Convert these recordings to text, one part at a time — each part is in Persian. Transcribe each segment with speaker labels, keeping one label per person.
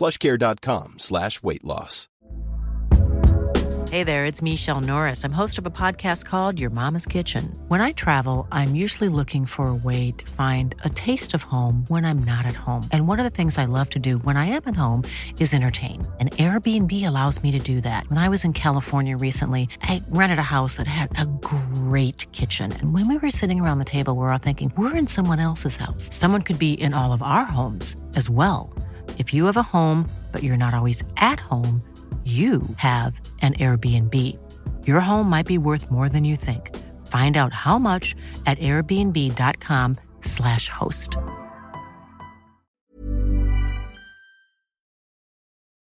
Speaker 1: plushcare.com slash weight loss.
Speaker 2: Hey there, it's Michelle Norris. I'm host of a podcast called Your Mama's Kitchen. When I travel, I'm usually looking for a way to find a taste of home when I'm not at home. And one of the things I love to do when I am at home is entertain. And Airbnb allows me to do that. When I was in California recently, I rented a house that had a great kitchen. And when we were sitting around the table, we we're all thinking, we're in someone else's house. Someone could be in all of our homes as well. If you have a home, but you're not always at home, you have an Airbnb. Your home might be worth more than you think. Find out how much at airbnb.com/slash host.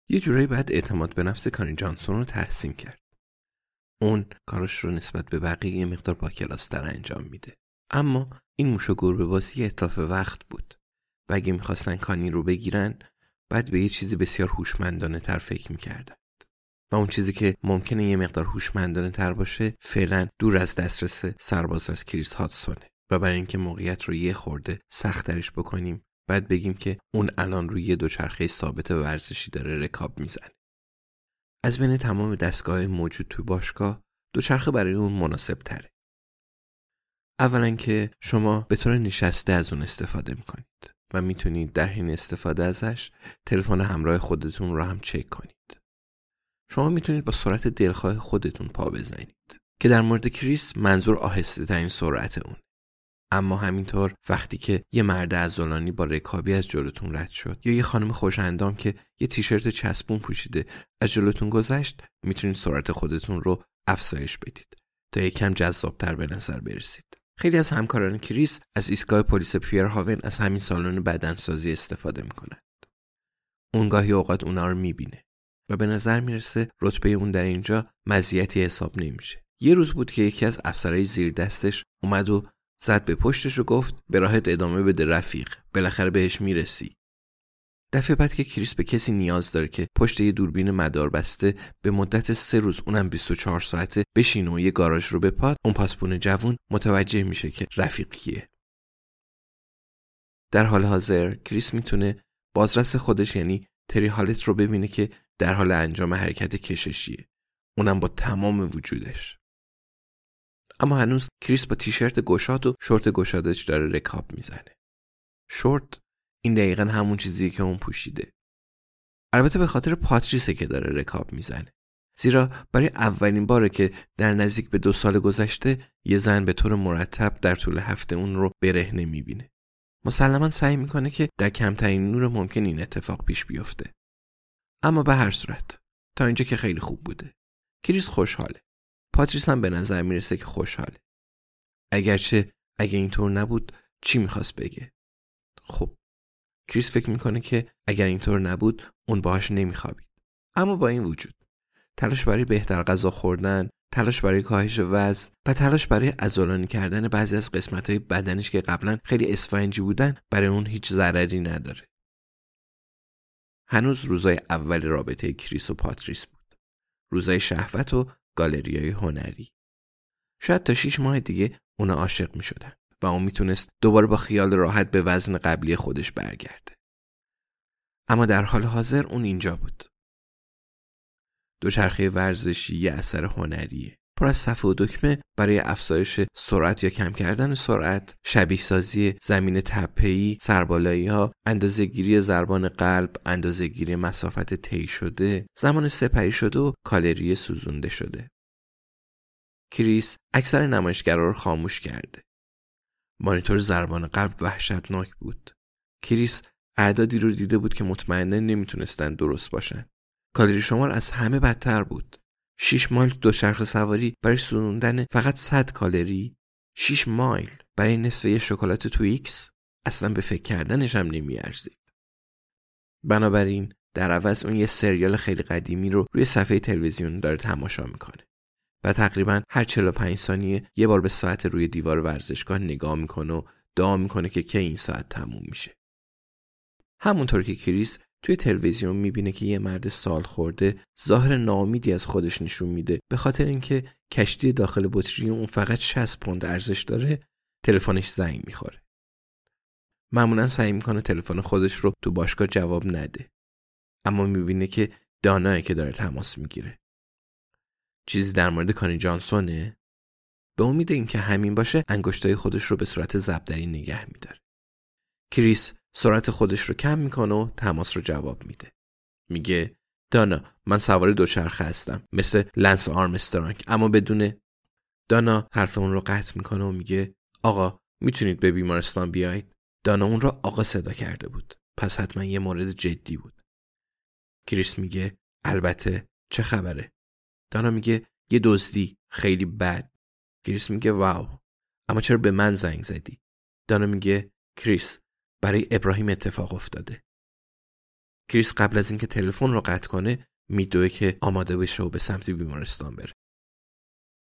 Speaker 3: یه جورایی باید اعتماد به نفس کانی جانسون رو تحسین کرد. اون کارش رو نسبت به بقیه یه مقدار با کلاستر انجام میده. اما این موش و گربه بازی اطلاف وقت بود و اگه می‌خواستن کانی رو بگیرن بعد به یه چیزی بسیار هوشمندانه تر فکر می‌کردند. و اون چیزی که ممکنه یه مقدار هوشمندانه تر باشه فعلا دور از دسترس سرباز از کریس هاتسونه و برای اینکه موقعیت رو یه خورده سختترش بکنیم بعد بگیم که اون الان روی یه دوچرخه ثابت ورزشی داره رکاب می‌زنه. از بین تمام دستگاه موجود تو باشگاه دوچرخه برای اون مناسب تره اولا که شما به طور نشسته از اون استفاده می‌کنید. و می‌تونید در حین استفاده ازش تلفن همراه خودتون رو هم چک کنید. شما می‌تونید با سرعت دلخواه خودتون پا بزنید که در مورد کریس منظور آهسته ترین سرعت اون. اما همینطور وقتی که یه مرد ازولانی با رکابی از جلوتون رد شد یا یه خانم خوش اندام که یه تیشرت چسبون پوشیده از جلوتون گذشت می‌تونید سرعت خودتون رو افزایش بدید تا یکم جذابتر به نظر برسید. خیلی از همکاران کریس از ایستگاه پلیس فیرهاون از همین سالن بدنسازی استفاده می‌کنند. اون گاهی اوقات اونا رو می‌بینه و به نظر می‌رسه رتبه اون در اینجا مزیتی حساب نمیشه. یه روز بود که یکی از افسرهای زیر دستش اومد و زد به پشتش و گفت به راهت ادامه بده رفیق بالاخره بهش می‌رسی دفعه بعد که کریس به کسی نیاز داره که پشت یه دوربین مدار بسته به مدت سه روز اونم 24 ساعته بشینه و یه گاراژ رو بپاد اون پاسپون جوون متوجه میشه که رفیق کیه در حال حاضر کریس می‌تونه بازرس خودش یعنی تری حالت رو ببینه که در حال انجام حرکت کششیه. اونم با تمام وجودش. اما هنوز کریس با تیشرت گشاد و شورت گشادش داره رکاب می‌زنه. شورت این دقیقا همون چیزیه که اون پوشیده. البته به خاطر پاتریسه که داره رکاب می‌زنه. زیرا برای اولین باره که در نزدیک به دو سال گذشته یه زن به طور مرتب در طول هفته اون رو برهنه می‌بینه. مسلما سعی می‌کنه که در کمترین نور ممکن این اتفاق پیش بیفته. اما به هر صورت تا اینجا که خیلی خوب بوده. کریس خوشحاله. پاتریس هم به نظر می‌رسه که خوشحاله. اگرچه اگه اینطور نبود چی می‌خواست بگه؟ خب کریس فکر می‌کنه که اگر اینطور نبود اون باهاش نمیخوابید. اما با این وجود تلاش برای بهتر غذا خوردن تلاش برای کاهش وزن و تلاش برای ازولانی کردن بعضی از قسمت های بدنش که قبلا خیلی اسفنجی بودن برای اون هیچ ضرری نداره. هنوز روزای اول رابطه کریس و پاتریس بود. روزای شهوت و گالریای هنری. شاید تا شیش ماه دیگه اونا عاشق می شدن. و اون می‌تونست دوباره با خیال راحت به وزن قبلی خودش برگرده. اما در حال حاضر اون اینجا بود. دوچرخه ورزشی یه اثر هنریه پر از صفحه و دکمه برای افزایش سرعت یا کم کردن سرعت، شبیه سازی زمین تپه‌ای، سربالایی ها، اندازه گیری ضربان قلب، اندازه گیری مسافت طی شده، زمان سپری شده و کالری سوزونده شده. کریس اکثر نمایشگرا رو خاموش کرده. مانیتور ضربان قلب وحشتناک بود. کریس اعدادی رو دیده بود که مطمئنا نمی‌تونستن درست باشن. کالری شمار از همه بدتر بود. 6 مایل دوچرخه سواری برای سوزوندن فقط 100 کالری 6 مایل برای نصف یه شکلات تویکس اصلا به فکر کردنش هم نمیارزید بنابراین در عوض اون یه سریال خیلی قدیمی رو روی صفحه تلویزیون داره تماشا می‌کنه و تقریبا هر 45 ثانیه یه بار به ساعت روی دیوار ورزشگاه نگاه می‌کنه و دعا می‌کنه که کی این ساعت تموم میشه. همونطور که کریس توی تلویزیون می‌بینه که یه مرد سال خورده ظاهر نامیدی از خودش نشون میده. به خاطر اینکه کشتی داخل بطری اون فقط 60 پوند ارزش داره تلفنش زنگ می‌خوره. معمولا سعی می‌کنه تلفن خودش رو تو باشگاه جواب نده. اما می‌بینه که دانایی که داره تماس می‌گیره. چیزی در مورد کانی جانسونه؟ به امید اینکه همین باشه انگشتای خودش رو به صورت زبدری نگه میداره. کریس سرعت خودش رو کم می‌کنه و تماس رو جواب میده. میگه دانا من سوار دوچرخه هستم مثل لنس آرمسترانگ اما بدون دانا حرف اون رو قطع می‌کنه و میگه آقا می‌تونید به بیمارستان بیاید دانا اون رو آقا صدا کرده بود. پس حتما یه مورد جدی بود. کریس میگه البته چه خبره؟ دانا میگه یه دزدی خیلی بد کریس میگه واو اما چرا به من زنگ زدی دانا میگه کریس برای ابراهیم اتفاق افتاده. کریس قبل از اینکه تلفن رو قطع کنه میدوه که آماده بشه و به سمت بیمارستان بره.